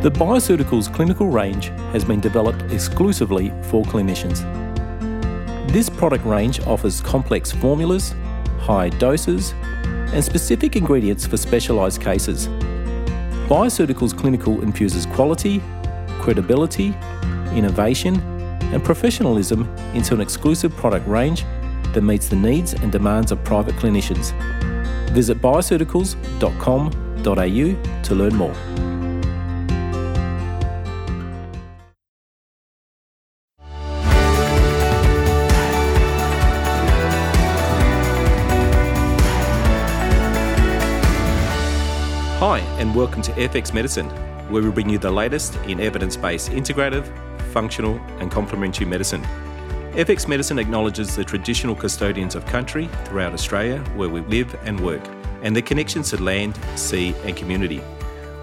The Bioceuticals clinical range has been developed exclusively for clinicians. This product range offers complex formulas, high doses, and specific ingredients for specialised cases. Bioceuticals Clinical infuses quality, credibility, innovation, and professionalism into an exclusive product range that meets the needs and demands of private clinicians. Visit bioceuticals.com.au to learn more. Welcome to FX Medicine, where we bring you the latest in evidence based integrative, functional, and complementary medicine. FX Medicine acknowledges the traditional custodians of country throughout Australia where we live and work, and their connections to land, sea, and community.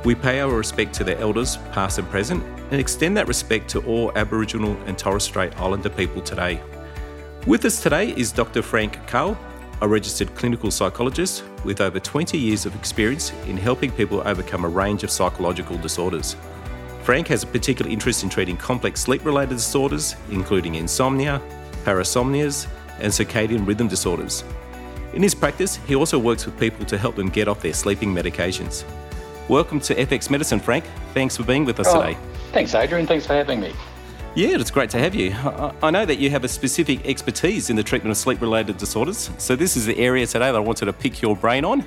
We pay our respect to their elders, past and present, and extend that respect to all Aboriginal and Torres Strait Islander people today. With us today is Dr. Frank Cahill, a registered clinical psychologist with over 20 years of experience in helping people overcome a range of psychological disorders. Frank has a particular interest in treating complex sleep related disorders, including insomnia, parasomnias, and circadian rhythm disorders. In his practice, he also works with people to help them get off their sleeping medications. Welcome to FX Medicine, Frank. Thanks for being with us oh, today. Thanks, Adrian. Thanks for having me. Yeah, it's great to have you. I know that you have a specific expertise in the treatment of sleep related disorders. So, this is the area today that I wanted to pick your brain on.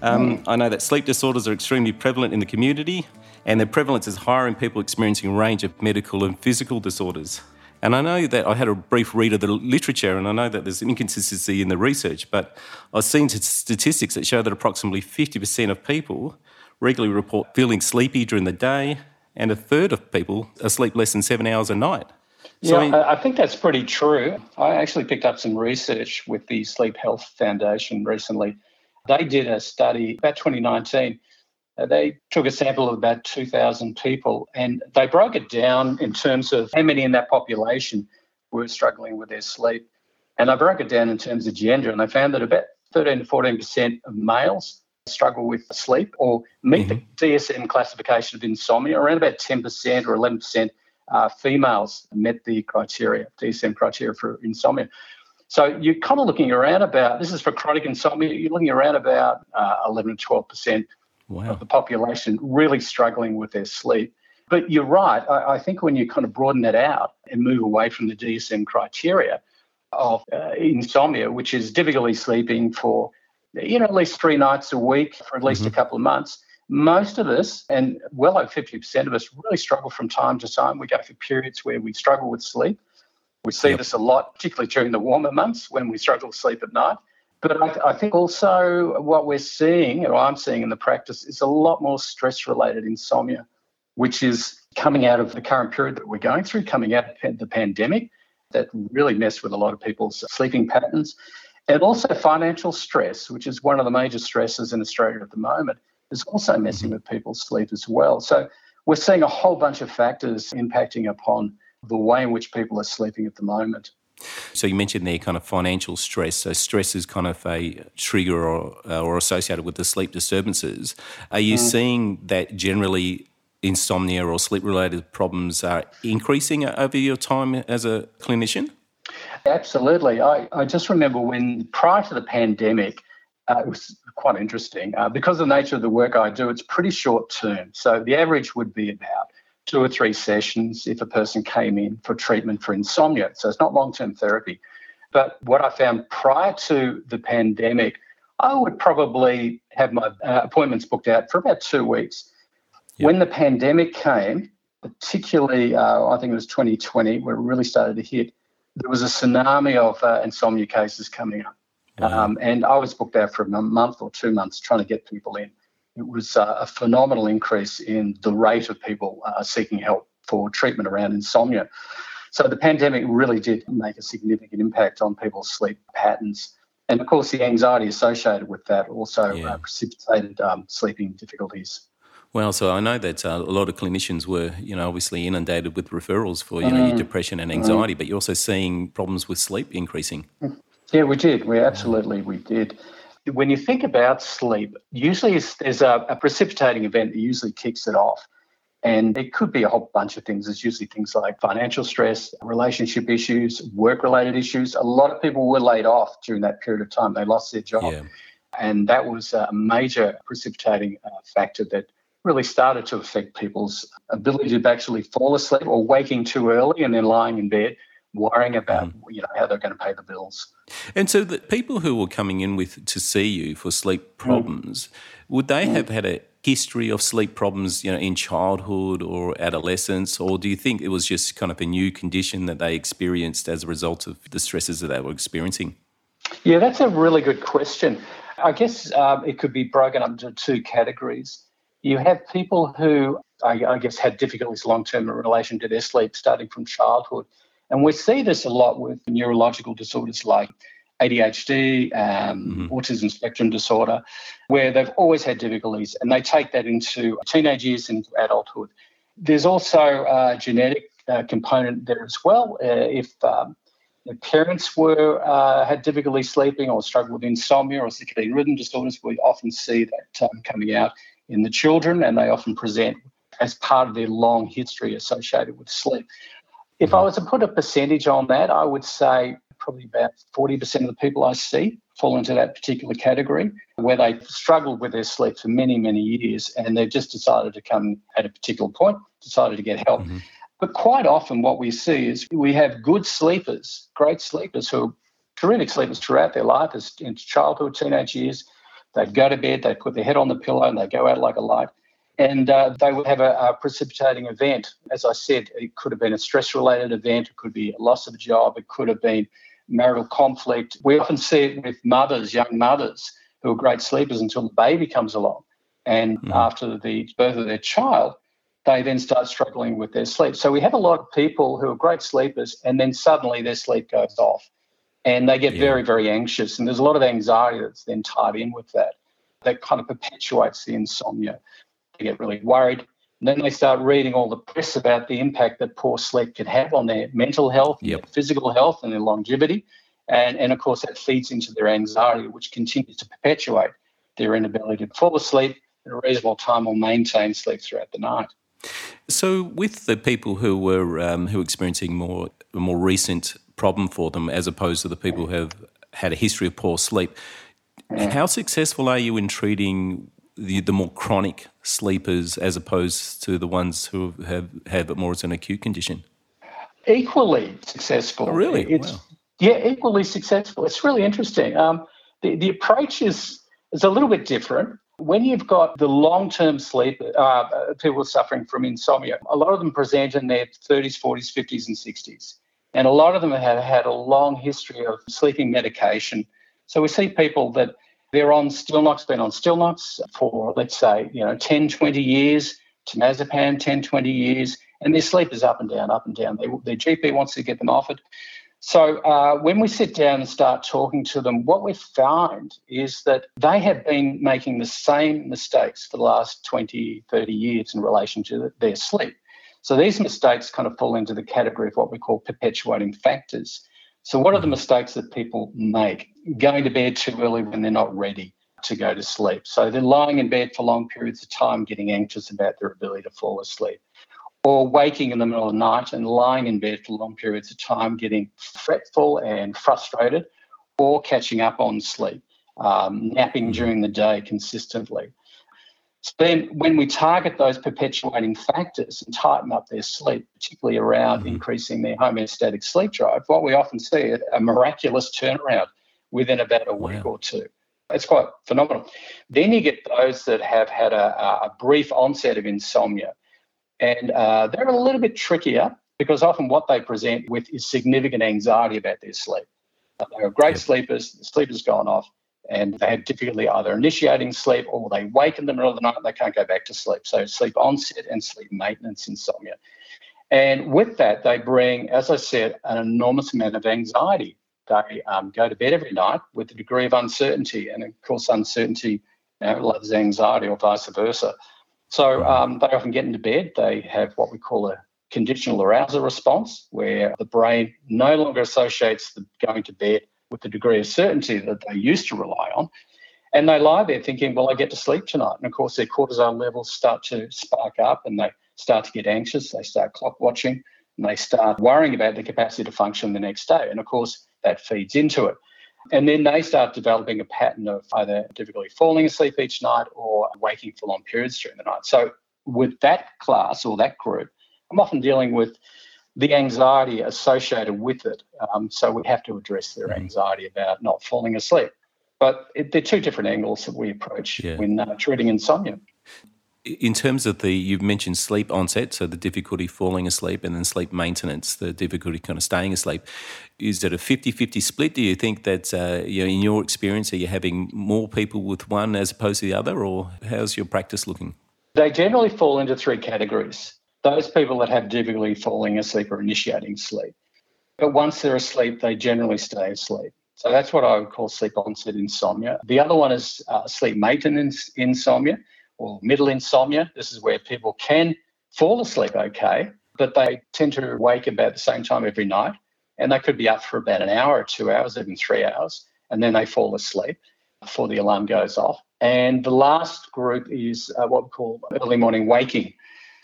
Um, mm. I know that sleep disorders are extremely prevalent in the community, and their prevalence is higher in people experiencing a range of medical and physical disorders. And I know that I had a brief read of the literature, and I know that there's an inconsistency in the research, but I've seen statistics that show that approximately 50% of people regularly report feeling sleepy during the day and a third of people asleep less than seven hours a night. So yeah, I, I think that's pretty true. I actually picked up some research with the Sleep Health Foundation recently. They did a study about 2019. Uh, they took a sample of about 2,000 people and they broke it down in terms of how many in that population were struggling with their sleep. And they broke it down in terms of gender, and they found that about 13 to 14% of males struggle with sleep or meet mm-hmm. the DSM classification of insomnia. Around about 10% or 11% uh, females met the criteria, DSM criteria for insomnia. So you're kind of looking around about, this is for chronic insomnia, you're looking around about uh, 11 to 12% wow. of the population really struggling with their sleep. But you're right. I, I, think when you kind of broaden that out and move away from the DSM criteria of uh, insomnia, which is difficulty sleeping for you know, at least three nights a week for at least mm-hmm. a couple of months. Most of us, and well over 50% of us, really struggle from time to time. We go through periods where we struggle with sleep. We see yep. this a lot, particularly during the warmer months when we struggle to sleep at night. But I, I, think also what we're seeing, or I'm seeing in the practice, is a lot more stress related insomnia, which is coming out of the current period that we're going through, coming out of the pandemic, that really messed with a lot of people's sleeping patterns. And also financial stress, which is one of the major stresses in Australia at the moment, is also messing with people's sleep as well. So we're seeing a whole bunch of factors impacting upon the way in which people are sleeping at the moment. So you mentioned there kind of financial stress. So stress is kind of a trigger or, uh, or associated with the sleep disturbances. Are you mm. seeing that generally insomnia or sleep related problems are increasing over your time as a clinician? Absolutely. I, I just remember when prior to the pandemic, uh, it was quite interesting. Uh, because of the nature of the work I do, it's pretty short term. So the average would be about two or three sessions if a person came in for treatment for insomnia. So it's not long term therapy. But what I found prior to the pandemic, I would probably have my uh, appointments booked out for about two weeks. Yep. When the pandemic came, particularly, uh, I think it was 2020, where it really started to hit, there was a tsunami of uh, insomnia cases coming up. Um, and I was booked out for a month or two months trying to get people in. It was uh, a phenomenal increase in the rate of people uh, seeking help for treatment around insomnia. So the pandemic really did make a significant impact on people's sleep patterns. And of course, the anxiety associated with that also yeah. uh, precipitated um, sleeping difficulties. Well, so I know that uh, a lot of clinicians were, you know, obviously inundated with referrals for, you know, your mm. depression and anxiety, mm. but you're also seeing problems with sleep increasing. Yeah, we did. We absolutely we did. When you think about sleep, usually there's a, a precipitating event that usually kicks it off. And it could be a whole bunch of things. It's usually things like financial stress, relationship issues, work related issues. A lot of people were laid off during that period of time. They lost their job. Yeah. And that was a major precipitating uh, factor that really started to affect people's ability to actually fall asleep or waking too early and then lying in bed worrying about mm. you know how they're going to pay the bills. And so the people who were coming in with to see you for sleep problems, mm. would they mm. have had a history of sleep problems, you know, in childhood or adolescence, or do you think it was just kind of a new condition that they experienced as a result of the stresses that they were experiencing? Yeah, that's a really good question. I guess um, it could be broken up into two categories. You have people who, I, I guess, had difficulties long term in relation to their sleep starting from childhood. And we see this a lot with neurological disorders like ADHD, um, mm-hmm. autism spectrum disorder, where they've always had difficulties and they take that into teenage years and adulthood. There's also a genetic uh, component there as well. Uh, if um, the parents were uh, had difficulty sleeping or struggled with insomnia or circadian rhythm disorders, we often see that um, coming out in the children, and they often present as part of their long history associated with sleep. If I was to put a percentage on that, I would say probably about 40% of the people I see fall into that particular category where they struggled with their sleep for many, many years and they've just decided to come at a particular point, decided to get help. Mm-hmm. But quite often, what we see is we have good sleepers, great sleepers who are terrific sleepers throughout their life, as in childhood, teenage years. They'd go to bed, they'd put their head on the pillow, and they go out like a light and uh, they would have a, a, precipitating event. As I said, it could have been a stress related event, it could be a loss of a job, it could have been marital conflict. We often see it with mothers, young mothers, who are great sleepers until the baby comes along. And mm. after the birth of their child, they then start struggling with their sleep. So we have a lot of people who are great sleepers, and then suddenly their sleep goes off. And they get yeah. very, very anxious. And there's a lot of anxiety that's then tied in with that. That kind of perpetuates the insomnia. They get really worried. And then they start reading all the press about the impact that poor sleep can have on their mental health, yep. their physical health, and their longevity. And, and of course, that feeds into their anxiety, which continues to perpetuate their inability to fall asleep at a reasonable time or maintain sleep throughout the night. So, with the people who were um, who were experiencing more a more recent problem for them, as opposed to the people who have had a history of poor sleep, how successful are you in treating the, the more chronic sleepers as opposed to the ones who have have it more as an acute condition? Equally successful. Oh, really? It's, wow. Yeah, equally successful. It's really interesting. Um, the, the approach is, is a little bit different. When you've got the long term sleep, uh, people suffering from insomnia, a lot of them present in their 30s, 40s, 50s, and 60s. And a lot of them have had a long history of sleeping medication. So we see people that they're on Stilnox, been on Stilnox for, let's say, you know, 10, 20 years, temazepam, 10, 20 years, and their sleep is up and down, up and down. They, their GP wants to get them off it. So uh, when we sit down and start talking to them, what we find is that they have been making the same mistakes for the last 20, 30 years in relation to their sleep. So these mistakes kind of fall into the category of what we call perpetuating factors. So, what are the mistakes that people make? Going to bed too early when they're not ready to go to sleep. So, they're lying in bed for long periods of time, getting anxious about their ability to fall asleep. Or waking in the middle of the night and lying in bed for long periods of time, getting fretful and frustrated, or catching up on sleep, um, napping during the day consistently. So then, when we target those perpetuating factors and tighten up their sleep, particularly around mm-hmm. increasing their homeostatic sleep drive, what we often see is a miraculous turnaround within about a week wow. or two. It's quite phenomenal. Then you get those that have had a, a brief onset of insomnia, and uh, they're a little bit trickier because often what they present with is significant anxiety about their sleep. Uh, they're great sleepers, the sleep has gone off, and they have difficulty either initiating sleep or they wake in the middle of the night and they can't go back to sleep. So sleep onset and sleep maintenance insomnia. And with that, they bring, as I said, an enormous amount of anxiety. They um, go to bed every night with a degree of uncertainty, and of course, uncertainty you know, loves anxiety or vice versa. So um, they often get into bed. They have what we call a conditional arousal response, where the brain no longer associates the going to bed with the degree of certainty that they used to rely on. And they lie there thinking, well, I get to sleep tonight. And of course, their cortisol levels start to spike up and they start to get anxious, they start clock watching, and they start worrying about the capacity to function the next day. And of course, that feeds into it. And then they start developing a pattern of either difficulty falling asleep each night or waking for long periods during the night. So, with that class or that group, I'm often dealing with the anxiety associated with it. Um, so, we have to address their mm-hmm. anxiety about not falling asleep. But it, they're two different angles that we approach yeah. when uh, treating insomnia in terms of the, you've mentioned sleep onset, so the difficulty falling asleep, and then sleep maintenance, the difficulty kind of staying asleep. Is it a 50 50 split? Do you think that, uh, you know, in your experience, are you having more people with one as opposed to the other, or how's your practice looking? They generally fall into three categories. Those people that have difficulty falling asleep or initiating sleep. But once they're asleep, they generally stay asleep. So that's what I would call sleep onset insomnia. The other one is uh, sleep maintenance insomnia or middle insomnia. This is where people can fall asleep okay, but they tend to wake about the same time every night. And they could be up for about an hour or two hours, even three hours, and then they fall asleep before the alarm goes off. And the last group is uh, what we call early morning waking.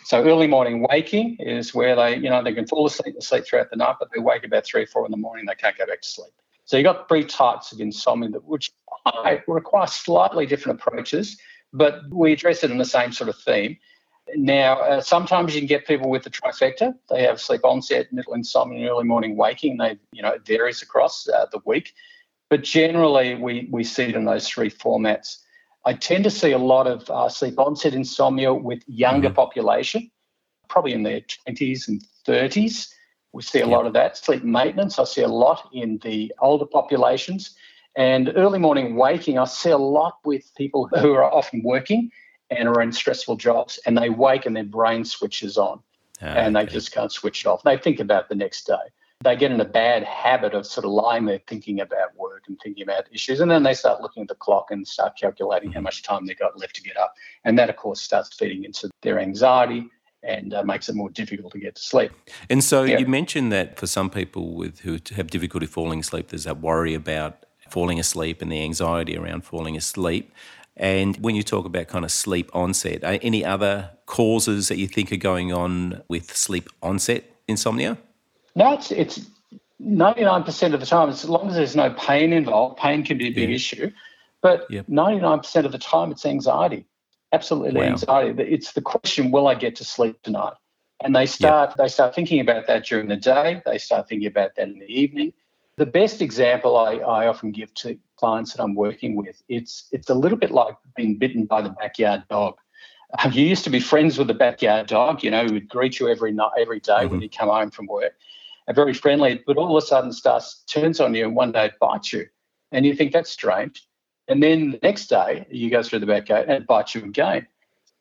So early morning waking is where they, you know, they can fall asleep and sleep throughout the night, but they wake about three, four in the morning, they can't go back to sleep. So you've got three types of insomnia which require slightly different approaches but we address it in the same sort of theme. Now, uh, sometimes you can get people with the trifecta. They have sleep onset, middle insomnia, and early morning waking. They, you know, it varies across uh, the week, but generally we we see it in those three formats. I tend to see a lot of uh, sleep onset insomnia with younger mm-hmm. population, probably in their 20s and 30s. We see a yep. lot of that. Sleep maintenance, I see a lot in the older populations. And early morning waking, I see a lot with people who are often working and are in stressful jobs, and they wake and their brain switches on oh, and they just can't switch it off. They think about the next day. They get in a bad habit of sort of lying there thinking about work and thinking about issues. And then they start looking at the clock and start calculating how much time they've got left to get up. And that, of course, starts feeding into their anxiety and uh, makes it more difficult to get to sleep. And so yeah. you mentioned that for some people with who have difficulty falling asleep, there's that worry about falling asleep and the anxiety around falling asleep. And when you talk about kind of sleep onset, any other causes that you think are going on with sleep onset insomnia? No, it's, it's 99% of the time, as long as there's no pain involved, pain can be a big yeah. issue. But yep. 99% of the time, it's anxiety. Absolutely wow. anxiety. It's the question, will I get to sleep tonight? And they start yep. they start thinking about that during the day. They start thinking about that in the evening. The best example I, I often give to clients that I'm working with, it's it's a little bit like being bitten by the backyard dog. Um, you used to be friends with the backyard dog, you know, who would greet you every night, every day mm-hmm. when you come home from work, and very friendly. But all of a sudden, starts turns on you, and one day bites you, and you think that's strange. And then the next day, you go through the back gate and it bites you again.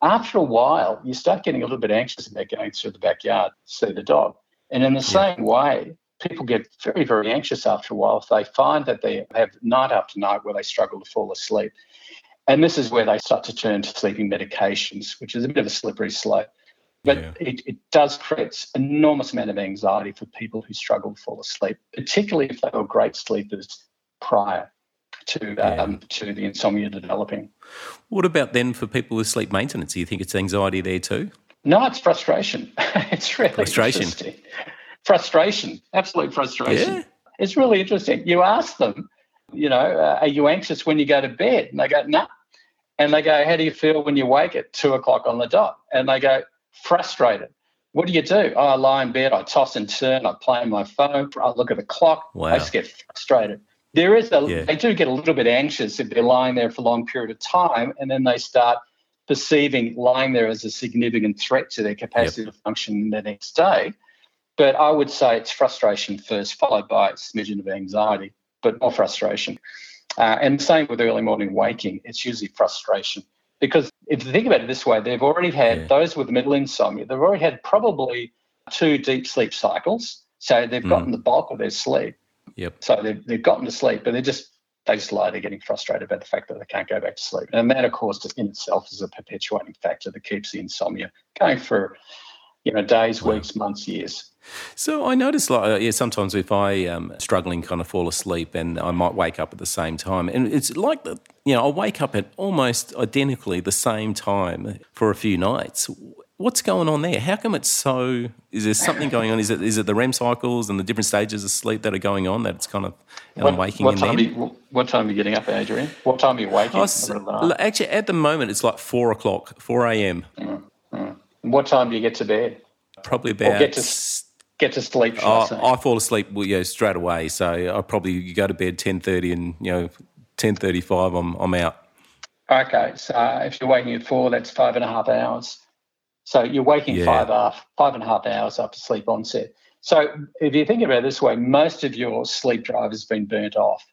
After a while, you start getting a little bit anxious about going through the backyard to see the dog. And in the yeah. same way, people get very, very anxious after a while if they find that they have night after night where they struggle to fall asleep. And this is where they start to turn to sleeping medications, which is a bit of a slippery slope. But yeah. it, it does create enormous amount of anxiety for people who struggle to fall asleep, particularly if they were great sleepers prior to yeah. um, to the insomnia developing. What about then for people with sleep maintenance? Do you think it's anxiety there too? No, it's frustration. it's really frustration frustration, absolute frustration. Yeah. It's really interesting. You ask them, you know, uh, are you anxious when you go to bed? And they go, no. Nah. And they go, how do you feel when you wake at two o'clock on the dot? And they go, frustrated. What do you do? Oh, I lie in bed, I toss and turn, I play on my phone, I look at the clock, wow. I just get frustrated. There is a, yeah. they do get a little bit anxious if they're lying there for a long period of time, and then they start perceiving lying there as a significant threat to their capacity yep. to function the next day. But I would say it's frustration first, followed by a smidgen of anxiety, but more frustration. Uh, and same with early morning waking, it's usually frustration. Because if you think about it this way, they've already had yeah. those with middle insomnia, they've already had probably two deep sleep cycles. So they've mm. gotten the bulk of their sleep. Yep. So they've, they've gotten to sleep, but they're just they just lie. They're getting frustrated about the fact that they can't go back to sleep, and that, of course, in itself is a perpetuating factor that keeps the insomnia going for you know days, wow. weeks, months, years. So I notice, like, uh, yeah, sometimes if I am struggling, kind of fall asleep, and I might wake up at the same time, and it's like you know, I wake up at almost identically the same time for a few nights. what's going on there? How come it's so? Is there something going on? Is it is it the REM cycles and the different stages of sleep that are going on that it's kind of what, waking what time? You, what time are you getting up, Adrian? What time are you waking? Oh, actually, at the moment, it's like four o'clock, four a.m. Mm, mm. What time do you get to bed? Probably about. Or get to get to sleep. Oh, I, I, fall asleep well, yeah, straight away. So I probably go to bed ten thirty, and you know, ten thirty five, I'm I'm out. Okay, so if you're waking at four, that's five and a half hours. So you're waking yeah. five half, five and a half hours after sleep onset. So if you think about it this way, most of your sleep drive has been burnt off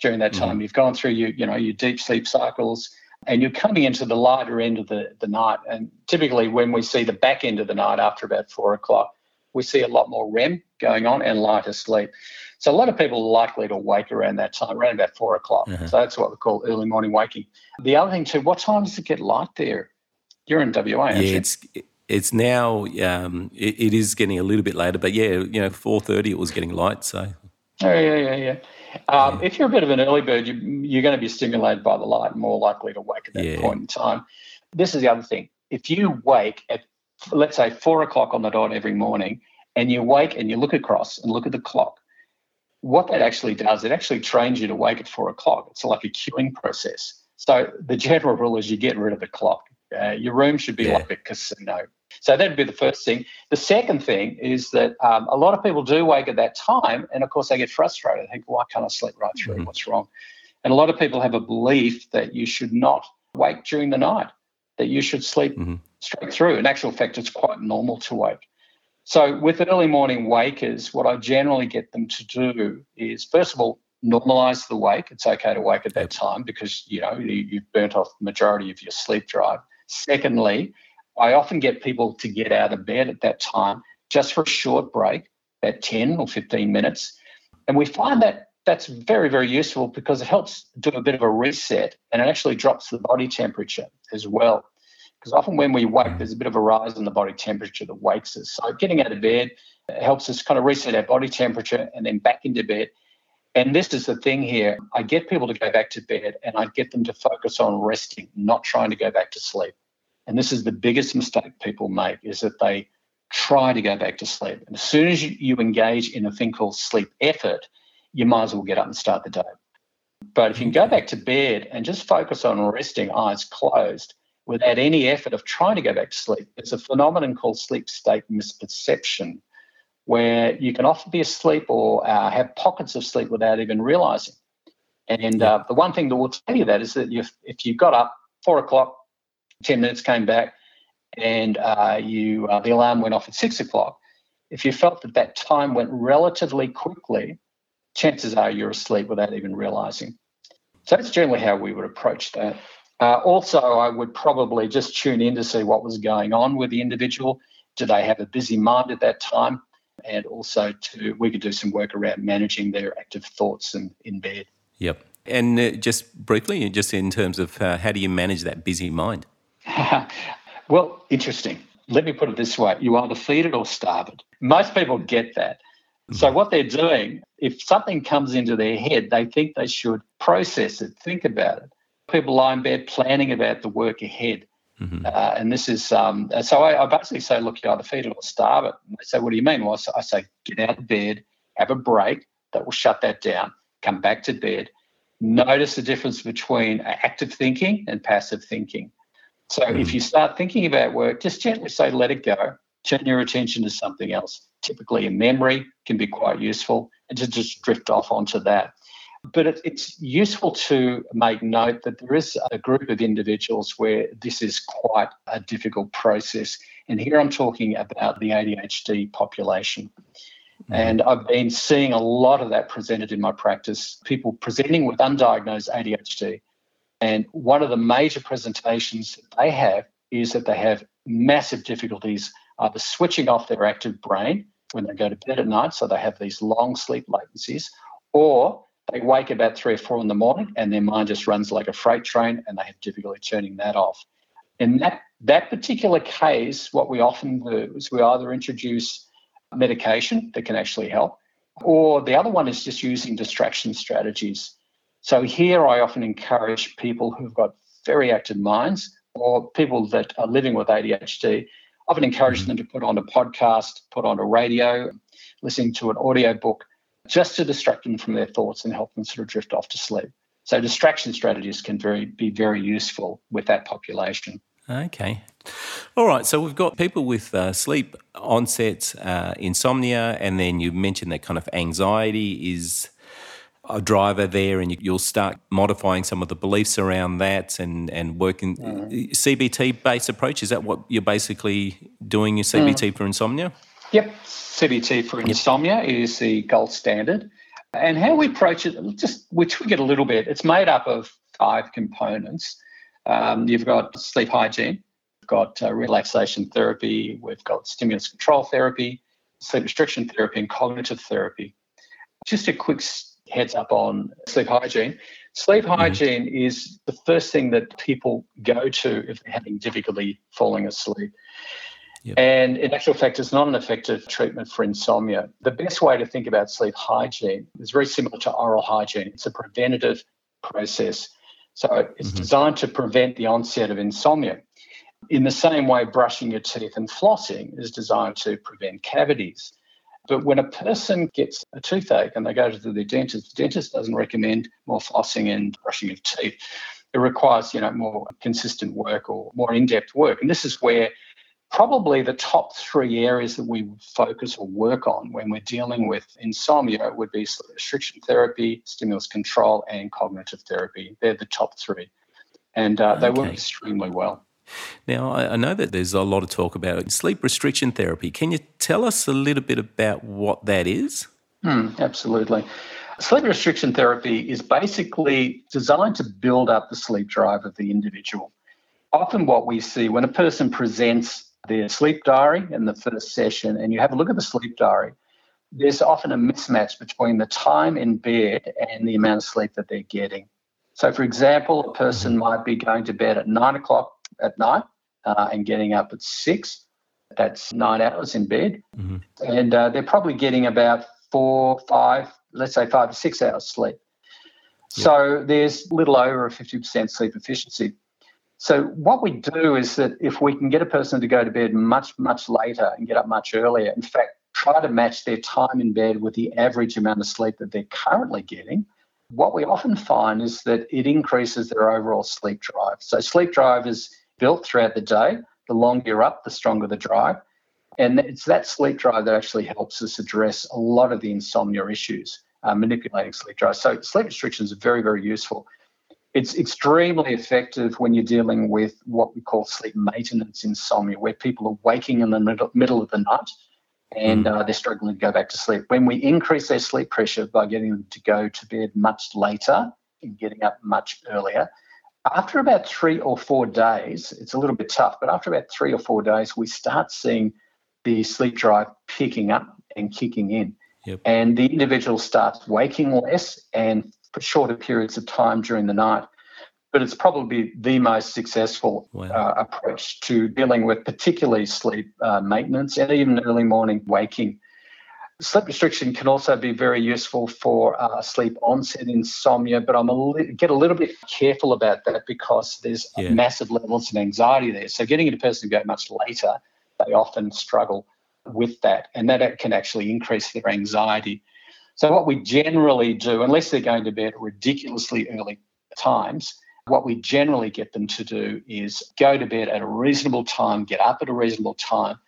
during that time. Mm-hmm. You've gone through your, you know, your deep sleep cycles and you're coming into the lighter end of the, the night. And typically when we see the back end of the night after about four o'clock, we see a lot more REM going on and lighter sleep. So a lot of people are likely to wake around that time, around about four o'clock. Mm-hmm. So that's what we call early morning waking. The other thing too, what time does it get light there? You're in WA, yeah, it's it's now um, it, it is getting a little bit later, but yeah, you know, four thirty it was getting light. So oh, yeah, yeah, yeah. Um, yeah. If you're a bit of an early bird, you, are going to be stimulated by the light, more likely to wake at that yeah. point in time. This is the other thing. If you wake at let's say four o'clock on the dot every morning, and you wake and you look across and look at the clock, what that actually does, it actually trains you to wake at four o'clock. It's like a cueing process. So the general rule is you get rid of the clock. Uh, your room should be yeah. like a casino. So that'd be the first thing. The second thing is that um, a lot of people do wake at that time, and of course they get frustrated. They think, why can't I sleep right through? Mm-hmm. What's wrong? And a lot of people have a belief that you should not wake during the night, that you should sleep mm-hmm. straight through. In actual fact, it's quite normal to wake. So with early morning wakers, what I generally get them to do is, first of all, normalize the wake. It's okay to wake at that time because you know you've burnt off the majority of your sleep drive. Secondly, I often get people to get out of bed at that time just for a short break, about 10 or 15 minutes. And we find that that's very, very useful because it helps do a bit of a reset and it actually drops the body temperature as well. Because often when we wake, there's a bit of a rise in the body temperature that wakes us. So getting out of bed helps us kind of reset our body temperature and then back into bed. And this is the thing here I get people to go back to bed and I get them to focus on resting, not trying to go back to sleep. And this is the biggest mistake people make is that they try to go back to sleep. And as soon as you, engage in a thing called sleep effort, you might as well get up and start the day. But if you can go back to bed and just focus on resting, eyes closed, without any effort of trying to go back to sleep, there's a phenomenon called sleep state misperception, where you can often be asleep or uh, have pockets of sleep without even realizing. And uh, the one thing that will tell you that is that if, if you got up four o'clock, 10 minutes came back and uh, you uh, the alarm went off at six o'clock. If you felt that that time went relatively quickly, chances are you're asleep without even realizing. So that's generally how we would approach that. Uh, also, I would probably just tune in to see what was going on with the individual. Do they have a busy mind at that time? And also, to we could do some work around managing their active thoughts in, in bed. Yep. And uh, just briefly, just in terms of uh, how do you manage that busy mind? well, interesting. Let me put it this way you either feed it or starve it. Most people get that. So, mm-hmm. what they're doing, if something comes into their head, they think they should process it, think about it. People lie in bed planning about the work ahead. Mm-hmm. Uh, and this is, um, so I, I, basically say, look, you either feed it or starve it. And they say, what do you mean? Well, I say, get out of bed, have a break that will shut that down, come back to bed, notice the difference between active thinking and passive thinking. So mm. if you start thinking about work, just gently say, let it go, turn your attention to something else. Typically, a memory can be quite useful, and to just drift off onto that. But it, it's useful to make note that there is a group of individuals where this is quite a difficult process. And here I'm talking about the ADHD population. Mm. And I've been seeing a lot of that presented in my practice. People presenting with undiagnosed ADHD and one of the major presentations that they have is that they have massive difficulties Uh, either switching off their active brain when they go to bed at night, so they have these long sleep latencies, or they wake about three or four in the morning and their mind just runs like a freight train and they have difficulty turning that off. In that, that particular case, what we often do is we either introduce medication that can actually help, or the other one is just using distraction strategies. So here I often encourage people who've got very active minds or people that are living with ADHD. Often encourage mm-hmm. them to put on a podcast, put on a radio, listening to an audio book, just to distract them from their thoughts and help them sort of drift off to sleep. So distraction strategies can very be very useful with that population. Okay. All right. So we've got people with uh, sleep onset, uh, insomnia, and then you mentioned that kind of anxiety is a driver there, and you, will start modifying some of the beliefs around that and, and working mm. CBT based approach. Is that what you're basically doing your CBT mm. for insomnia? Yep. CBT for insomnia yep. is the gold standard. And how we approach it, just which we get a little bit, it's made up of five components. Um, you've got sleep hygiene, we've got uh, relaxation therapy, we've got stimulus control therapy, sleep restriction therapy, and cognitive therapy. Just a quick heads up on sleep hygiene. Sleep mm-hmm. hygiene mm-hmm. is the first thing that people go to if they're having difficulty falling asleep. Yep. And in actual fact, it's not an effective treatment for insomnia. The best way to think about sleep hygiene is very similar to oral hygiene. It's a preventative process. So it's mm-hmm. designed to prevent the onset of insomnia. In the same way, brushing your teeth and flossing is designed to prevent cavities. But when a person gets a toothache and they go to the dentist, the dentist doesn't recommend more flossing and brushing of teeth. It requires, you know, more consistent work or more in-depth work. And this is where probably the top three areas that we focus or work on when we're dealing with insomnia would be sleep restriction therapy, stimulus control, and cognitive therapy. They're the top three. And uh, they okay. work extremely well. Now, I know that there's a lot of talk about sleep restriction therapy. Can you tell us a little bit about what that is? Hmm, absolutely. Sleep restriction therapy is basically designed to build up the sleep drive of the individual. Often, what we see when a person presents their sleep diary in the first session and you have a look at the sleep diary, there's often a mismatch between the time in bed and the amount of sleep that they're getting. So, for example, a person might be going to bed at nine o'clock at night uh, and getting up at six. That's nine hours in bed. Mm-hmm. And uh, they're probably getting about four, five, let's say five to six hours sleep. Yeah. So there's little over a 50% sleep efficiency. So what we do is that if we can get a person to go to bed much, much later and get up much earlier, in fact, try to match their time in bed with the average amount of sleep that they're currently getting, what we often find is that it increases their overall sleep drive. So sleep drive is built throughout the day. The longer you're up, the stronger the drive. And it's that sleep drive that actually helps us address a lot of the insomnia issues, uh, manipulating sleep drive. So sleep restrictions are very, very useful. It's extremely effective when you're dealing with what we call sleep maintenance insomnia, where people are waking in the middle, middle of the night and mm. uh, they're struggling to go back to sleep. When we increase their sleep pressure by getting them to go to bed much later and getting up much earlier, after about three or four days, it's a little bit tough, but after about three or four days, we start seeing the sleep drive picking up and kicking in. Yep. And the individual starts waking less and for shorter periods of time during the night. But it's probably the most successful wow. uh, approach to dealing with particularly sleep uh, maintenance and even early morning waking. Sleep restriction can also be very useful for uh, sleep onset insomnia, but I'm a li- get a little bit careful about that because there's yeah. massive levels of anxiety there. So getting a person to go much later, they often struggle with that, and that can actually increase their anxiety. So, what we generally do, unless they're going to bed ridiculously early times, what we generally get them to do is go to bed at a reasonable time, get up at a reasonable time.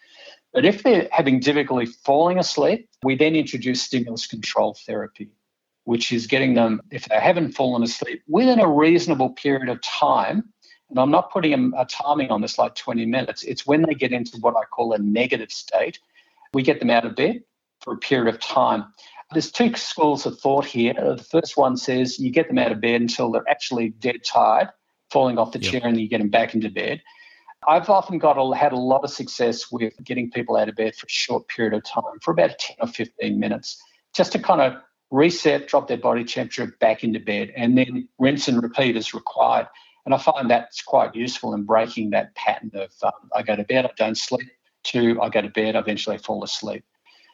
But if they're having difficulty falling asleep, we then introduce stimulus control therapy, which is getting them, if they haven't fallen asleep, within a reasonable period of time. And I'm not putting a, timing on this like 20 minutes, it's when they get into what I call a negative state. We get them out of bed for a period of time. There's two schools of thought here. The first one says you get them out of bed until they're actually dead tired, falling off the yep. chair, and you get them back into bed. I've often got a, had a lot of success with getting people out of bed for a short period of time, for about 10 or 15 minutes, just to kind of reset, drop their body temperature back into bed, and then rinse and repeat as required. And I find that's quite useful in breaking that pattern of um, I go to bed, I don't sleep, to I go to bed, I eventually fall asleep.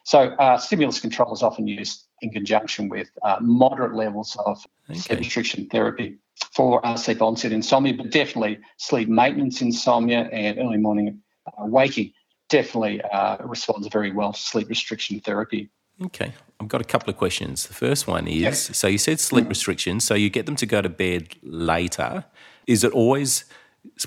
So uh, stimulus control is often used in conjunction with uh, moderate levels of okay. sleep restriction therapy for uh, sleep onset insomnia, but definitely sleep maintenance insomnia and early morning uh, waking definitely uh, responds very well to sleep restriction therapy. Okay, I've got a couple of questions. The first one is yep. so you said sleep mm. restriction, so you get them to go to bed later. Is it always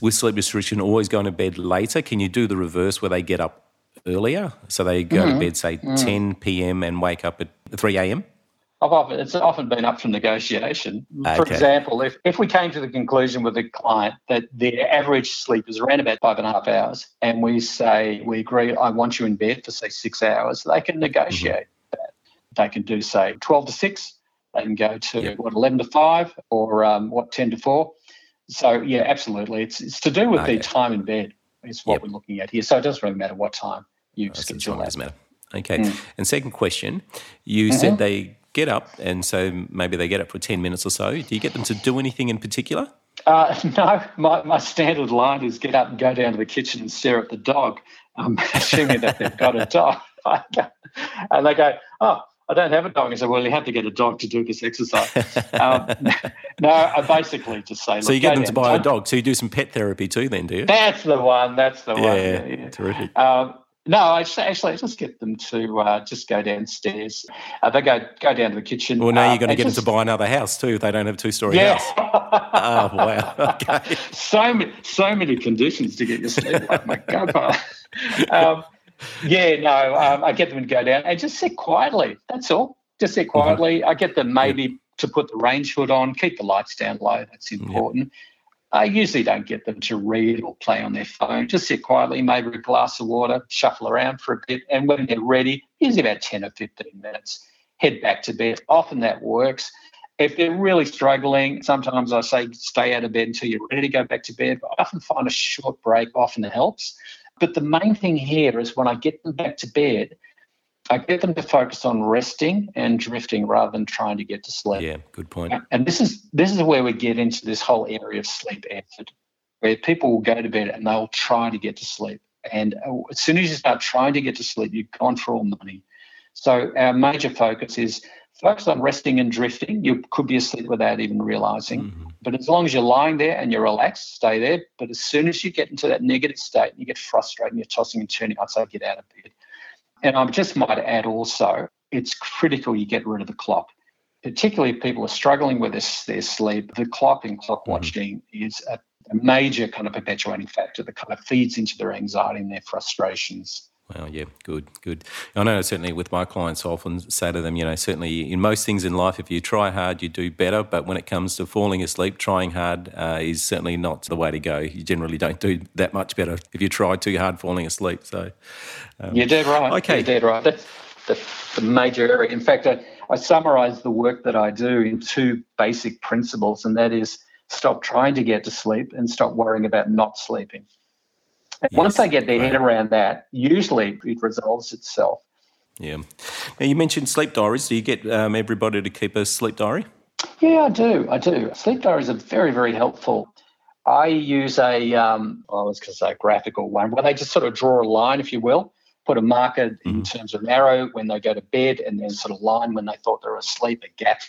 with sleep restriction always going to bed later? Can you do the reverse where they get up earlier? So they go mm-hmm. to bed, say, mm. 10 p.m. and wake up at 3 a.m.? Often, it's often been up for negotiation. Okay. For example, if, if we came to the conclusion with a client that their average sleep is around about five and a half hours, and we say, we agree, I want you in bed for, say, six hours, they can negotiate mm-hmm. that. They can do, say, 12 to 6, they can go to, yep. what, 11 to 5, or um, what, 10 to 4. So, yeah, absolutely. It's, it's to do with okay. the time in bed, is what yep. we're looking at here. So it doesn't really matter what time you oh, schedule that. matter. Okay. Mm. And second question, you mm-hmm. said they get up, and so maybe they get up for 10 minutes or so. Do you get them to do anything in particular? Uh, no, my, my standard line is get up and go down to the kitchen and stare at the dog, um, assuming that they've got a dog. and they go, oh, I don't have a dog. I said, well, you have to get a dog to do this exercise. um, no, I basically just say, so you get them to buy a dog. So you do some pet therapy too, then, do you? That's the one. That's the yeah, one. Yeah, yeah. terrific. Um, no, I actually I just get them to uh, just go downstairs. Uh, they go go down to the kitchen. Well, now you're going to get just, them to buy another house too if they don't have a two story yeah. house. oh wow! Okay. so many so many conditions to get your sleep. like my God, um, yeah, no, um, I get them to go down and just sit quietly. That's all. Just sit quietly. Mm-hmm. I get them maybe to put the range hood on, keep the lights down low. That's important. I usually don't get them to read or play on their phone. Just sit quietly, maybe a glass of water, shuffle around for a bit, and when they're ready, usually about 10 or 15 minutes, head back to bed. Often that works. If they're really struggling, sometimes I say stay out of bed until you're ready to go back to bed. But I often find a short break often helps. But the main thing here is when I get them back to bed, I get them to focus on resting and drifting rather than trying to get to sleep. Yeah, good point. And this is this is where we get into this whole area of sleep effort, where people will go to bed and they'll try to get to sleep. And uh, as soon as you start trying to get to sleep, you've gone for all money. So our major focus is focus on resting and drifting. You could be asleep without even realizing. Mm-hmm. But as long as you're lying there and you're relaxed, stay there. But as soon as you get into that negative state and you get frustrated and you're tossing and turning, I'd say get out of bed. And I just might add also, it's critical you get rid of the clock, particularly if people are struggling with their, their sleep. The clock and clock mm-hmm. watching mm-hmm. is a, a major kind of perpetuating factor that kind of feeds into their anxiety and their frustrations. Well, yeah, good, good. I know certainly with my clients, I often say to them, you know, certainly in most things in life, if you try hard, you do better. But when it comes to falling asleep, trying hard uh, is certainly not the way to go. You generally don't do that much better if you try too hard falling asleep. So, um, you're dead right. Okay, you're dead right. That's the, the major area. In fact, I, I summarise the work that I do in two basic principles, and that is stop trying to get to sleep and stop worrying about not sleeping. Yes, Once they get their right. head around that, usually it resolves itself. Yeah. Now you mentioned sleep diaries. Do you get um, everybody to keep a sleep diary? Yeah, I do. I do. Sleep diaries are very, very helpful. I use a, um, I was going to say a graphical one, where they just sort of draw a line, if you will, put a marker mm-hmm. in terms of an arrow when they go to bed, and then sort of line when they thought they were asleep, a gap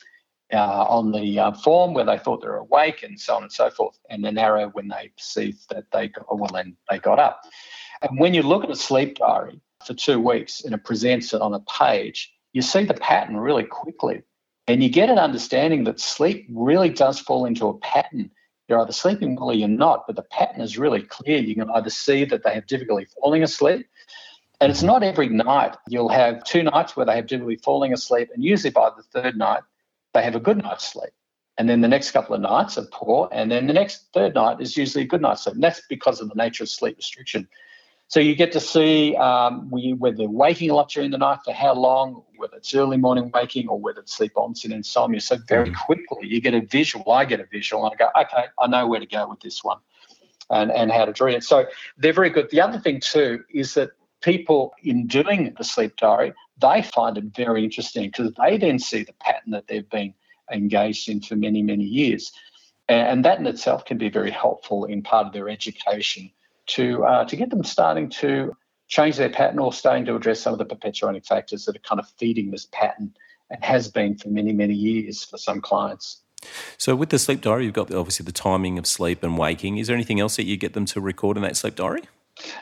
uh, on the uh, form where they thought they were awake and so on and so forth, and an arrow when they perceived that they got, well, then they got up. And when you look at a sleep diary for two weeks and it presents it on a page, you see the pattern really quickly. And you get an understanding that sleep really does fall into a pattern. You're either sleeping well or you're not, but the pattern is really clear. You can either see that they have difficulty falling asleep, and it's not every night. You'll have two nights where they have difficulty falling asleep, and usually by the third night, they have a good night's sleep. And then the next couple of nights are poor. And then the next third night is usually a good night's sleep. And that's because of the nature of sleep restriction. So you get to see um, whether they're waking a lot during the night, for how long, whether it's early morning waking or whether it's sleep onset insomnia. So very mm. quickly you get a visual. I get a visual and I go, okay, I know where to go with this one and, and how to draw it. So they're very good. The other thing too is that people in doing the sleep diary, they find it very interesting because they then see the pattern that they've been engaged in for many, many years. And that in itself can be very helpful in part of their education to, uh, to get them starting to change their pattern or starting to address some of the perpetuating factors that are kind of feeding this pattern and has been for many, many years for some clients. So, with the sleep diary, you've got obviously the timing of sleep and waking. Is there anything else that you get them to record in that sleep diary?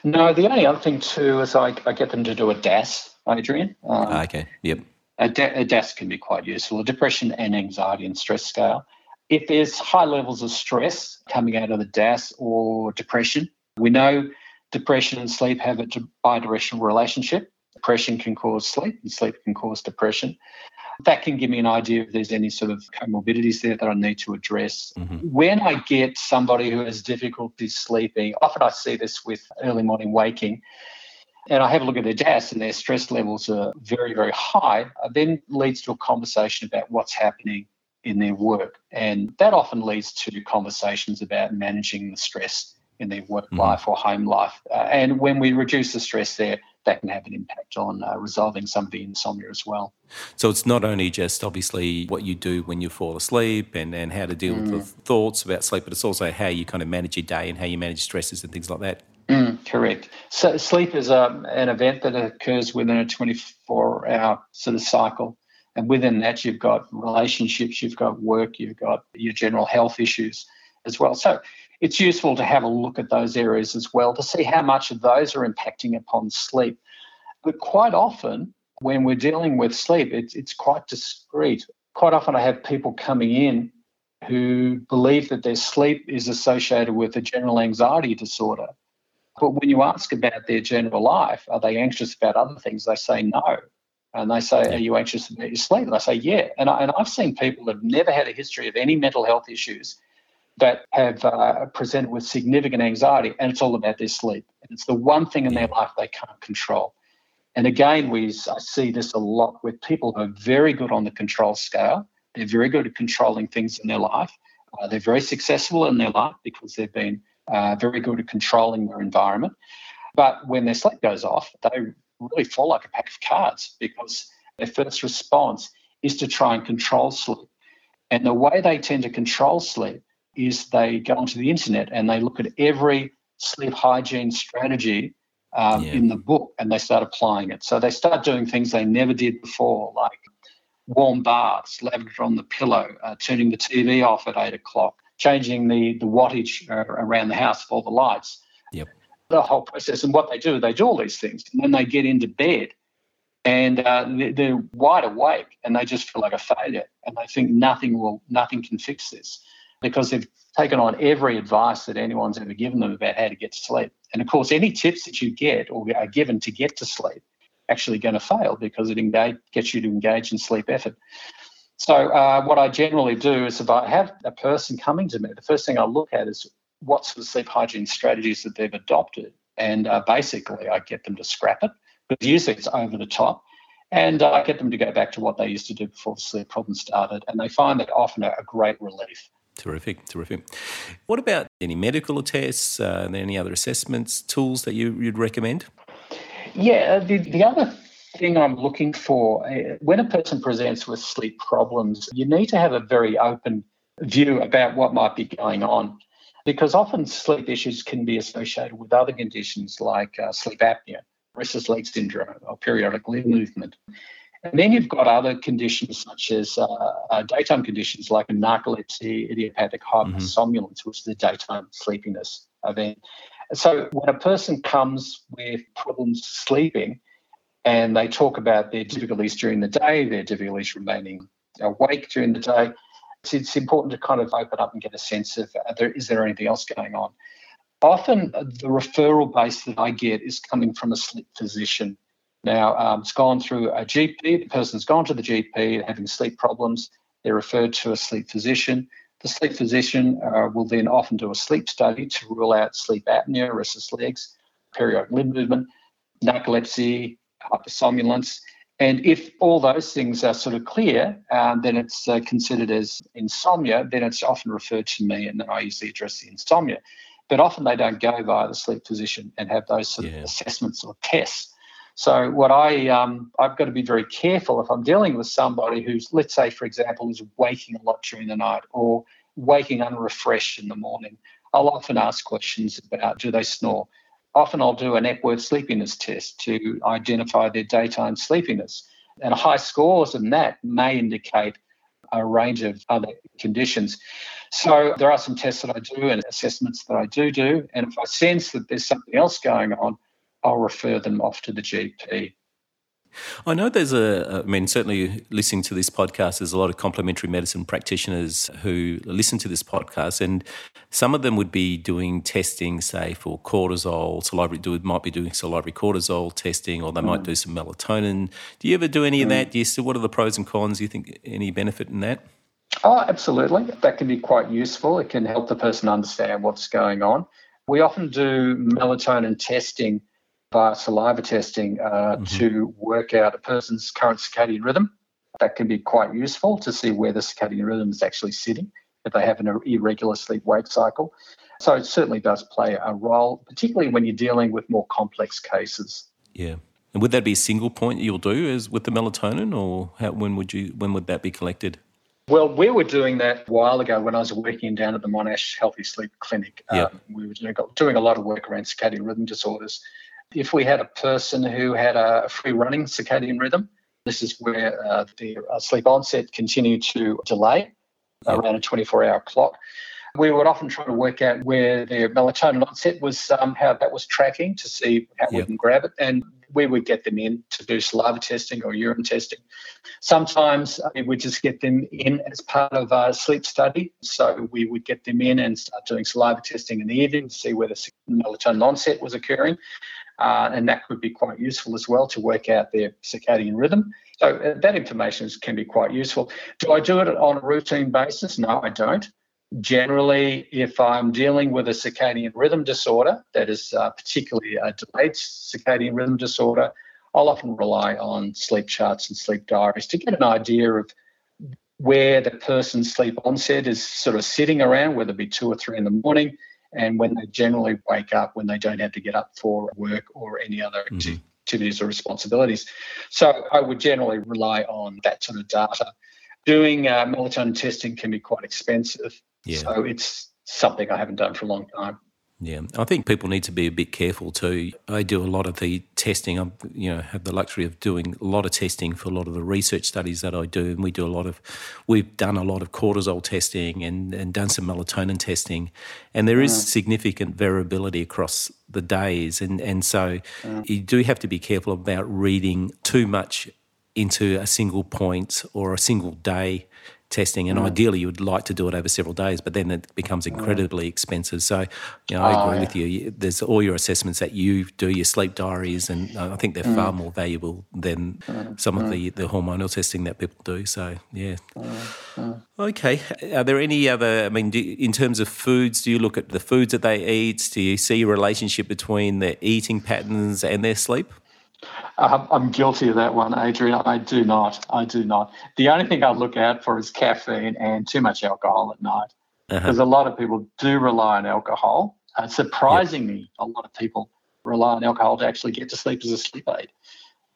No, the only other thing too is I, I get them to do a DASS, Adrian. Um, ah, okay, yep. A, a DASS can be quite useful, a depression and anxiety and stress scale. If there's high levels of stress coming out of the DASS or depression, we know depression and sleep have a bidirectional relationship. Depression can cause sleep, and sleep can cause depression. That can give me an idea if there's any sort of comorbidities there that I need to address. Mm-hmm. When I get somebody who has difficulty sleeping, often I see this with early morning waking, and I have a look at their DASS and their stress levels are very, very high, then leads to a conversation about what's happening in their work. And that often leads to conversations about managing the stress in their work mm-hmm. life or home life. Uh, and when we reduce the stress there, that can have an impact on uh, resolving some of the insomnia as well. So it's not only just obviously what you do when you fall asleep and, and how to deal mm. with the mm. thoughts about sleep, but it's also how you kind of manage your day and how you manage stresses and things like that. Mm, correct. So sleep is um, an event that occurs within a 24 hour sort of cycle. And within that, you've got relationships, you've got work, you've got your general health issues as well. So it's useful to have a look at those areas as well to see how much of those are impacting upon sleep. But quite often, when we're dealing with sleep, it's, it's quite discrete. Quite often, I have people coming in who believe that their sleep is associated with a general anxiety disorder. But when you ask about their general life, are they anxious about other things? They say no. And they say, Are you anxious about your sleep? And I say, Yeah. And, I, and I've seen people that have never had a history of any mental health issues that have uh, presented with significant anxiety, and it's all about their sleep. And it's the one thing in their life they can't control. And again, we I see this a lot with people who are very good on the control scale. They're very good at controlling things in their life. Uh, they're very successful in their life because they've been uh, very good at controlling their environment. But when their sleep goes off, they really fall like a pack of cards because their first response is to try and control sleep. And the way they tend to control sleep is they go onto the internet and they look at every sleep hygiene strategy um, yeah. in the book and they start applying it. So they start doing things they never did before, like warm baths, lavender on the pillow, uh, turning the TV off at eight o'clock, changing the, the wattage uh, around the house for the lights. Yep. The whole process. And what they do, they do all these things. And then they get into bed and uh, they're wide awake and they just feel like a failure and they think nothing will, nothing can fix this because they've taken on every advice that anyone's ever given them about how to get to sleep. And of course, any tips that you get or are given to get to sleep actually going to fail because it engage, gets you to engage in sleep effort. So, uh, what I generally do is if I have a person coming to me, the first thing I look at is what sort of sleep hygiene strategies that they've adopted. And uh, basically, I get them to scrap it because usually it's over the top. And I get them to go back to what they used to do before the sleep problem started. And they find that often a great relief. Terrific, terrific. What about any medical tests? Uh, any other assessments, tools that you, would recommend? Yeah, uh, the, the other thing I'm looking for uh, when a person presents with sleep problems, you need to have a very open view about what might be going on because often sleep issues can be associated with other conditions like uh, sleep apnea, restless leg syndrome, or periodic limb movement. And then you've got other conditions such as uh, uh, daytime conditions like narcolepsy, idiopathic hypersomnolence, mm-hmm. which is the daytime sleepiness event. So when a person comes with problems sleeping and they talk about their difficulties during the day, their difficulties remaining awake during the day, it's, it's important to kind of open up and get a sense of uh, there, is there anything else going on. Often the referral base that I get is coming from a sleep physician now, um, it's gone through a GP. The person's gone to the GP having sleep problems. They're referred to a sleep physician. The sleep physician uh, will then often do a sleep study to rule out sleep apnea, restless legs, periodic limb movement, narcolepsy, hypersomnolence. And if all those things are sort of clear, um, then it's uh, considered as insomnia. Then it's often referred to me, and then I usually address the insomnia. But often they don't go via the sleep physician and have those sort yeah. of assessments or tests. So what I um, I've got to be very careful if I'm dealing with somebody who's, let's say, for example, is waking a lot during the night or waking unrefreshed in the morning. I'll often ask questions about do they snore. Often I'll do an Epworth sleepiness test to identify their daytime sleepiness. And high scores in that may indicate a range of other conditions. So there are some tests that I do and assessments that I do do. And if I sense that there's something else going on, I'll refer them off to the GP. I know there's a, I mean, certainly listening to this podcast, there's a lot of complementary medicine practitioners who listen to this podcast, and some of them would be doing testing, say, for cortisol, salivary, do, might be doing salivary cortisol testing, or they mm. might do some melatonin. Do you ever do any mm. of that? Do you still, what are the pros and cons? Do you think any benefit in that? Oh, absolutely. That can be quite useful. It can help the person understand what's going on. We often do melatonin testing via saliva testing uh, mm-hmm. to work out a person's current circadian rhythm. That can be quite useful to see where the circadian rhythm is actually sitting if they have an irregular sleep wake cycle. So it certainly does play a role, particularly when you're dealing with more complex cases. Yeah. And would that be a single point you'll do as with the melatonin, or how, when would you when would that be collected? Well, we were doing that a while ago when I was working down at the Monash Healthy Sleep Clinic. Yep. Um, we were doing, doing a lot of work around circadian rhythm disorders. If we had a person who had a free running circadian rhythm, this is where uh, the uh, sleep onset continued to delay around a 24 hour clock. We would often try to work out where their melatonin onset was, um, how that was tracking to see how yep. we can grab it. And we would get them in to do saliva testing or urine testing. Sometimes we would just get them in as part of a sleep study. So we would get them in and start doing saliva testing in the evening to see whether melatonin onset was occurring. Uh, and that could be quite useful as well to work out their circadian rhythm. So uh, that information can be quite useful. Do I do it on a routine basis? No, I don't. Generally, if I'm dealing with a circadian rhythm disorder, that is uh, particularly a delayed circadian rhythm disorder, I'll often rely on sleep charts and sleep diaries to get an idea of where the person's sleep onset is sort of sitting around, whether it be two or three in the morning, and when they generally wake up when they don't have to get up for work or any other mm-hmm. activities or responsibilities. So I would generally rely on that sort of data. Doing uh, melatonin testing can be quite expensive. Yeah. So it's something I haven't done for a long time. Yeah, I think people need to be a bit careful too. I do a lot of the testing. I, you know, have the luxury of doing a lot of testing for a lot of the research studies that I do, and we do a lot of. We've done a lot of cortisol testing and and done some melatonin testing, and there is mm. significant variability across the days, and and so mm. you do have to be careful about reading too much into a single point or a single day testing, and mm. ideally you would like to do it over several days, but then it becomes mm. incredibly mm. expensive. So, you know, I oh, agree yeah. with you. There's all your assessments that you do, your sleep diaries, and I think they're mm. far more valuable than mm. some of mm. the, the hormonal testing that people do. So, yeah. Okay. Are there any other, I mean, do, in terms of foods, do you look at the foods that they eat? Do you see a relationship between their eating patterns and their sleep? I'm guilty of that one, Adrian. I do not. I do not. The only thing I look out for is caffeine and too much alcohol at night, because uh-huh. a lot of people do rely on alcohol. Uh, surprisingly, a lot of people rely on alcohol to actually get to sleep as a sleep aid.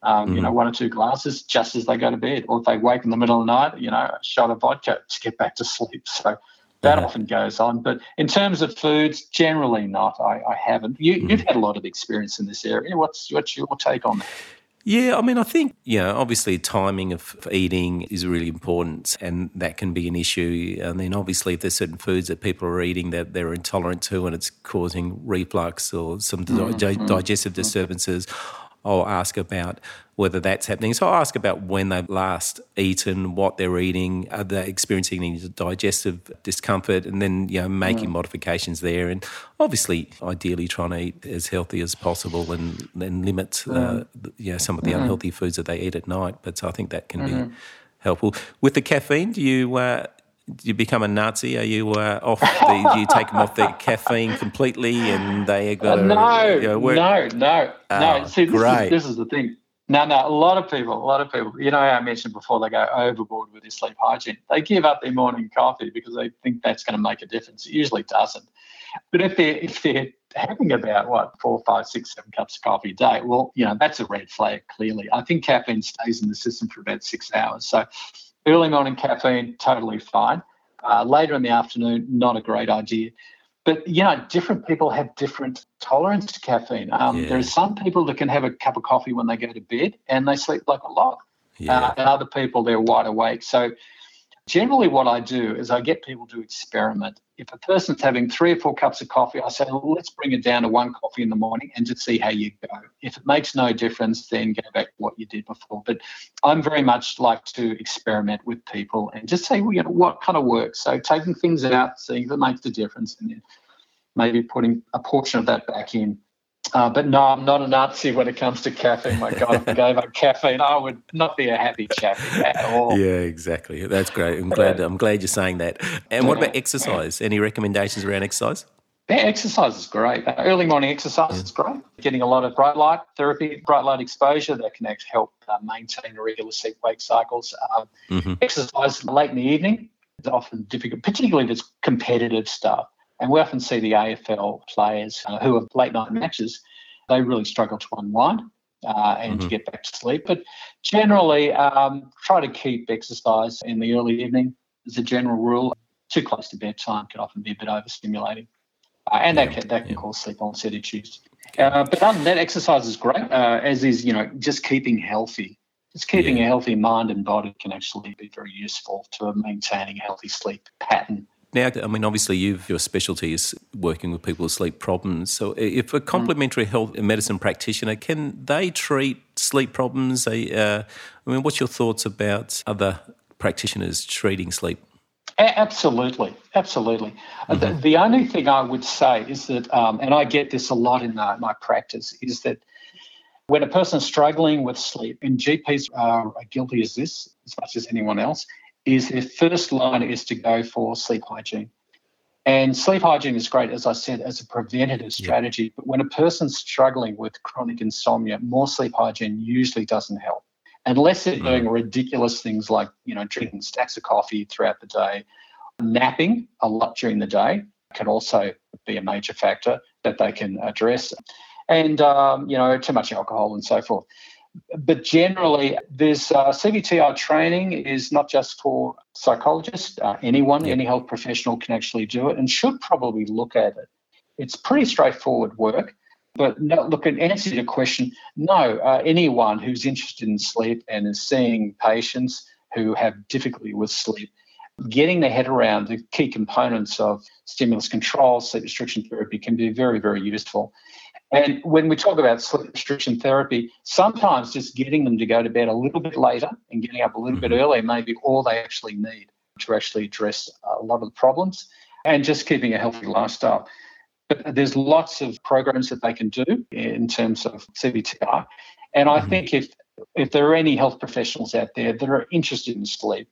Um, mm-hmm. You know, one or two glasses just as they go to bed, or if they wake in the middle of the night, you know, a shot of vodka to get back to sleep. So that yeah. often goes on. But in terms of foods, generally not. I, I haven't. You, have mm. had a lot of experience in this area. What's what's your take on that? Yeah, I mean, I think, you know, obviously timing of eating is really important and that can be an issue. And then obviously if there's certain foods that people are eating that they're intolerant to and it's causing reflux or some mm-hmm. digestive disturbances, I'll ask about whether that's happening. So I'll ask about when they've last eaten, what they're eating, are they experiencing any digestive discomfort, and then you know making mm. modifications there. And obviously, ideally, trying to eat as healthy as possible and then limit uh, mm. uh, you know some of the mm. unhealthy foods that they eat at night. But I think that can mm-hmm. be helpful. With the caffeine, do you uh, you become a Nazi? Are you uh, off? The, do you take them off the caffeine completely, and they got to, no, you know, no, no, oh, no. See, this is, this is the thing. No, no. A lot of people, a lot of people. You know, I mentioned before they go overboard with their sleep hygiene. They give up their morning coffee because they think that's going to make a difference. It usually doesn't. But if they're if they're having about what four, five, six, seven cups of coffee a day, well, you know, that's a red flag. Clearly, I think caffeine stays in the system for about six hours. So Early morning caffeine, totally fine. Uh, later in the afternoon, not a great idea. But you know, different people have different tolerance to caffeine. Um, yeah. There are some people that can have a cup of coffee when they go to bed and they sleep like a log. Yeah. Uh, and other people they're wide awake. So Generally, what I do is I get people to experiment. If a person's having three or four cups of coffee, I say, well, let's bring it down to one coffee in the morning and just see how you go. If it makes no difference, then go back to what you did before. But I'm very much like to experiment with people and just say, well, you know, what kind of works. So taking things out, seeing if it makes a difference, and then maybe putting a portion of that back in uh, but no, I'm not a Nazi when it comes to caffeine. My God, if I gave up caffeine, I would not be a happy chap at all. Yeah, exactly. That's great. I'm glad. I'm glad you're saying that. And what about exercise? Any recommendations around exercise? Yeah, exercise is great. Early morning exercise is great. Getting a lot of bright light therapy, bright light exposure that can actually help uh, maintain regular sleep wake cycles. Um, mm-hmm. Exercise late in the evening is often difficult, particularly if it's competitive stuff. And we often see the AFL players uh, who have late night matches, they really struggle to unwind uh, and mm-hmm. to get back to sleep. But generally, um, try to keep exercise in the early evening as a general rule. Too close to bedtime can often be a bit overstimulating. Uh, and yeah, that can, that can yeah. cause sleep onset issues. Uh, but other than that, exercise is great, uh, as is, you know, just keeping healthy. Just keeping yeah. a healthy mind and body can actually be very useful to maintaining a healthy sleep pattern now, I mean, obviously, you've, your specialty is working with people with sleep problems. So, if a complementary health medicine practitioner can they treat sleep problems? Uh, I mean, what's your thoughts about other practitioners treating sleep? Absolutely, absolutely. Mm-hmm. The, the, only thing I would say is that, um, and I get this a lot in uh, my practice, is that when a person is struggling with sleep, and GPs are guilty as this as much as anyone else, is their first line is to go for sleep hygiene. And sleep hygiene is great, as I said, as a preventative strategy. But when a person's struggling with chronic insomnia, more sleep hygiene usually doesn't help. Unless they're mm. doing ridiculous things like, you know, drinking stacks of coffee throughout the day, napping a lot during the day can also be a major factor that they can address. And, um, you know, too much alcohol and so forth but generally, this uh, CBTI training is not just for psychologists. Uh, anyone, any health professional can actually do it and should probably look at it. It's pretty straightforward work. But no, look, in answer to your question, no, uh, anyone who's interested in sleep and is seeing patients who have difficulty with sleep, getting their head around the key components of stimulus control, sleep restriction therapy can be very, very useful. And when we talk about sleep restriction therapy, sometimes just getting them to go to bed a little bit later and getting up a little mm-hmm. bit earlier may be all they actually need to actually address a lot of the problems and just keeping a healthy lifestyle. But there's lots of programs that they can do in terms of CBTI. And I mm-hmm. think if if there are any health professionals out there that are interested in sleep,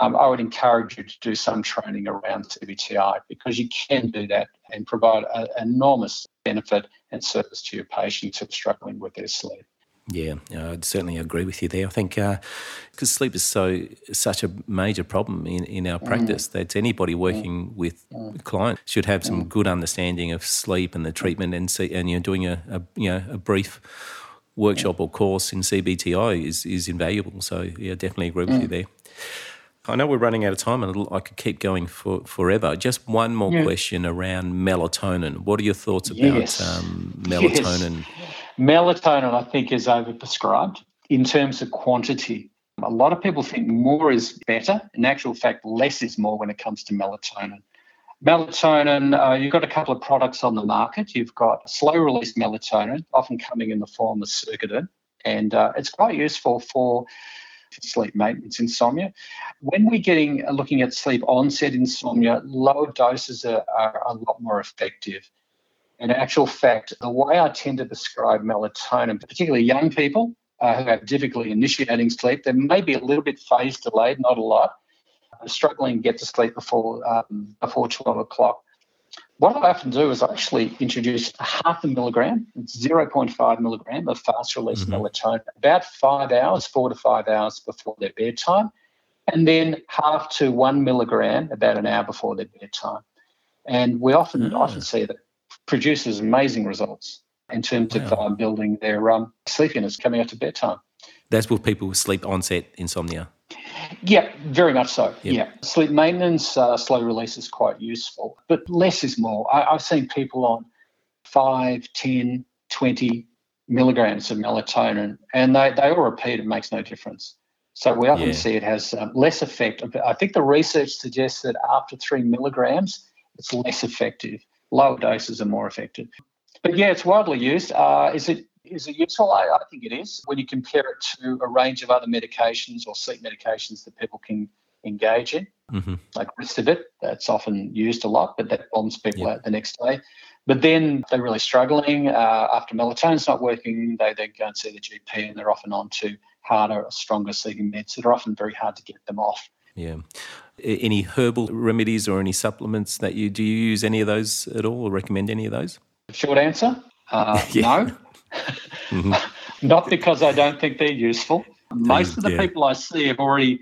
um, I would encourage you to do some training around CBTI because you can do that and provide an enormous benefit and service to your patients who are struggling with their sleep. Yeah, I'd certainly agree with you there. I think because uh, sleep is so such a major problem in, in our mm. practice mm. that anybody working mm. with mm. clients should have some mm. good understanding of sleep and the treatment and see, and you're doing a, a you know a brief workshop or course in CBTI is is invaluable. So yeah, definitely agree with you mm. there. I know we're running out of time and I could keep going for forever. Just one more yeah. question around melatonin. What are your thoughts about yes. um, melatonin? Yes. Melatonin, I think, is overprescribed in terms of quantity. A lot of people think more is better. In actual fact, less is more when it comes to melatonin. Melatonin, uh, you've got a couple of products on the market. You've got slow release melatonin, often coming in the form of Circadin, and uh, it's quite useful for sleep maintenance insomnia. When we're getting looking at sleep onset insomnia, lower doses are, are a lot more effective. In actual fact, the way I tend to prescribe melatonin, particularly young people uh, who have difficulty initiating sleep, they may be a little bit phase delayed, not a lot, struggling to get to sleep before um, before 12 o'clock. What I often do is I actually introduce half a milligram, 0.5 milligram of fast release mm-hmm. melatonin, about five hours, four to five hours before their bedtime, and then half to one milligram about an hour before their bedtime. And we often oh. often see that produces amazing results in terms wow. of uh, building their um, sleepiness coming out to bedtime. That's with people with sleep onset insomnia. Yeah, very much so. Yep. Yeah. Sleep maintenance, uh, slow release is quite useful, but less is more. I, have seen people on 5, 10, 20 milligrams of melatonin, and they, they all repeat it makes no difference. So we often yeah. see it has um, less effect. I think the research suggests that after three milligrams, it's less effective. Lower doses are more effective. But yeah, it's widely used. Uh, is it is it useful? I, I, think it is. When you compare it to a range of other medications or sleep medications that people can engage in, mm-hmm. like Restavit, that's often used a lot, but that bombs people yep. out the next day. But then they're really struggling. Uh, after melatonin's not working, they then go and see the GP and they're often on to harder, stronger sleeping meds that are often very hard to get them off. Yeah. Any herbal remedies or any supplements that you do you use any of those at all or recommend any of those? Short answer, uh, no. Mm-hmm. Not because I don't think they're useful. Most of the yeah. people I see have already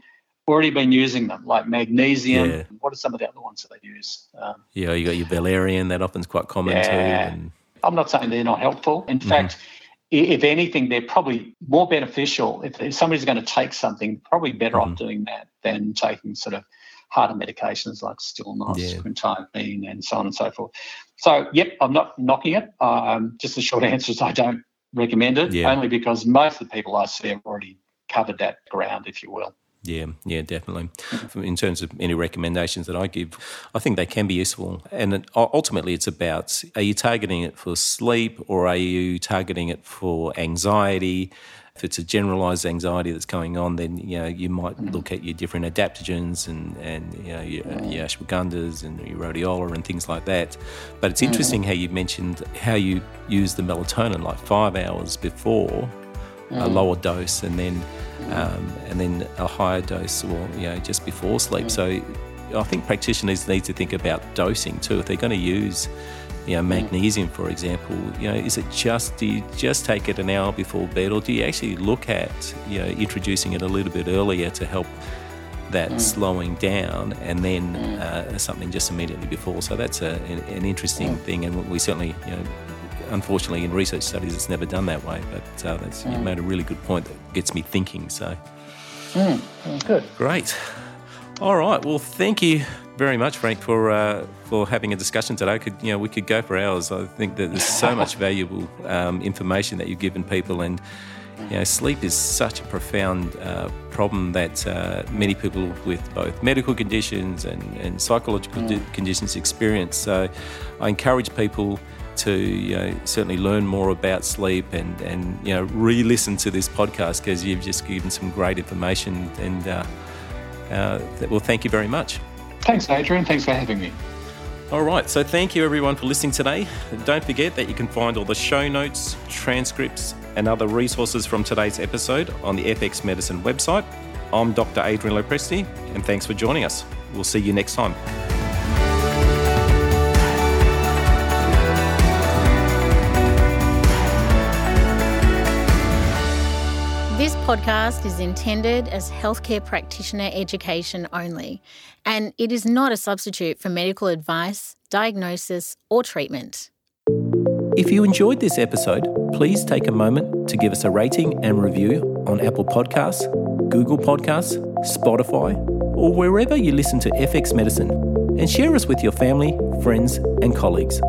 already been using them, like magnesium. Yeah. What are some of the other ones that they use? Um, yeah, you got your valerian. That often's quite common yeah. too. And... I'm not saying they're not helpful. In mm-hmm. fact, if anything, they're probably more beneficial. If, if somebody's going to take something, probably better mm-hmm. off doing that than taking sort of harder medications like Stilnox, yeah. quetiapine, and so on and so forth. So, yep, I'm not knocking it. Um, just the short answer is I don't recommend it, yeah. only because most of the people I see have already covered that ground, if you will. Yeah, yeah, definitely. In terms of any recommendations that I give, I think they can be useful. And ultimately, it's about are you targeting it for sleep or are you targeting it for anxiety? If it's a generalized anxiety that's going on, then you know you might mm-hmm. look at your different adaptogens and and you know your, uh, your ashwagandhas and your rhodiola and things like that. But it's mm-hmm. interesting how you mentioned how you use the melatonin like five hours before a mm-hmm. lower dose, and then um, and then a higher dose, or you know, just before sleep. So I think practitioners need to think about dosing too. If they're going to use, you know, magnesium, for example, you know, is it just do you just take it an hour before bed, or do you actually look at, you know, introducing it a little bit earlier to help that mm. slowing down, and then mm. uh, something just immediately before? So that's a, an, an interesting mm. thing, and we certainly, you know, unfortunately, in research studies, it's never done that way. But uh, that's, mm. you made a really good point that gets me thinking. So, mm. mm. good, great. All right. Well, thank you very much, Frank, for uh, for having a discussion today. Could you know we could go for hours. I think that there's so much valuable um, information that you've given people, and you know, sleep is such a profound uh, problem that uh, many people with both medical conditions and, and psychological mm. conditions experience. So, I encourage people to you know, certainly learn more about sleep and, and you know re-listen to this podcast because you've just given some great information and uh, well thank you very much. Thanks adrian. Thanks for having me. All right. So thank you everyone for listening today. Don't forget that you can find all the show notes transcripts and other resources from today's episode on the fx medicine website. I'm dr adrian lopresti and thanks for joining us. We'll see you next time podcast is intended as healthcare practitioner education only, and it is not a substitute for medical advice, diagnosis, or treatment. If you enjoyed this episode, please take a moment to give us a rating and review on Apple Podcasts, Google Podcasts, Spotify, or wherever you listen to FX Medicine, and share us with your family, friends, and colleagues.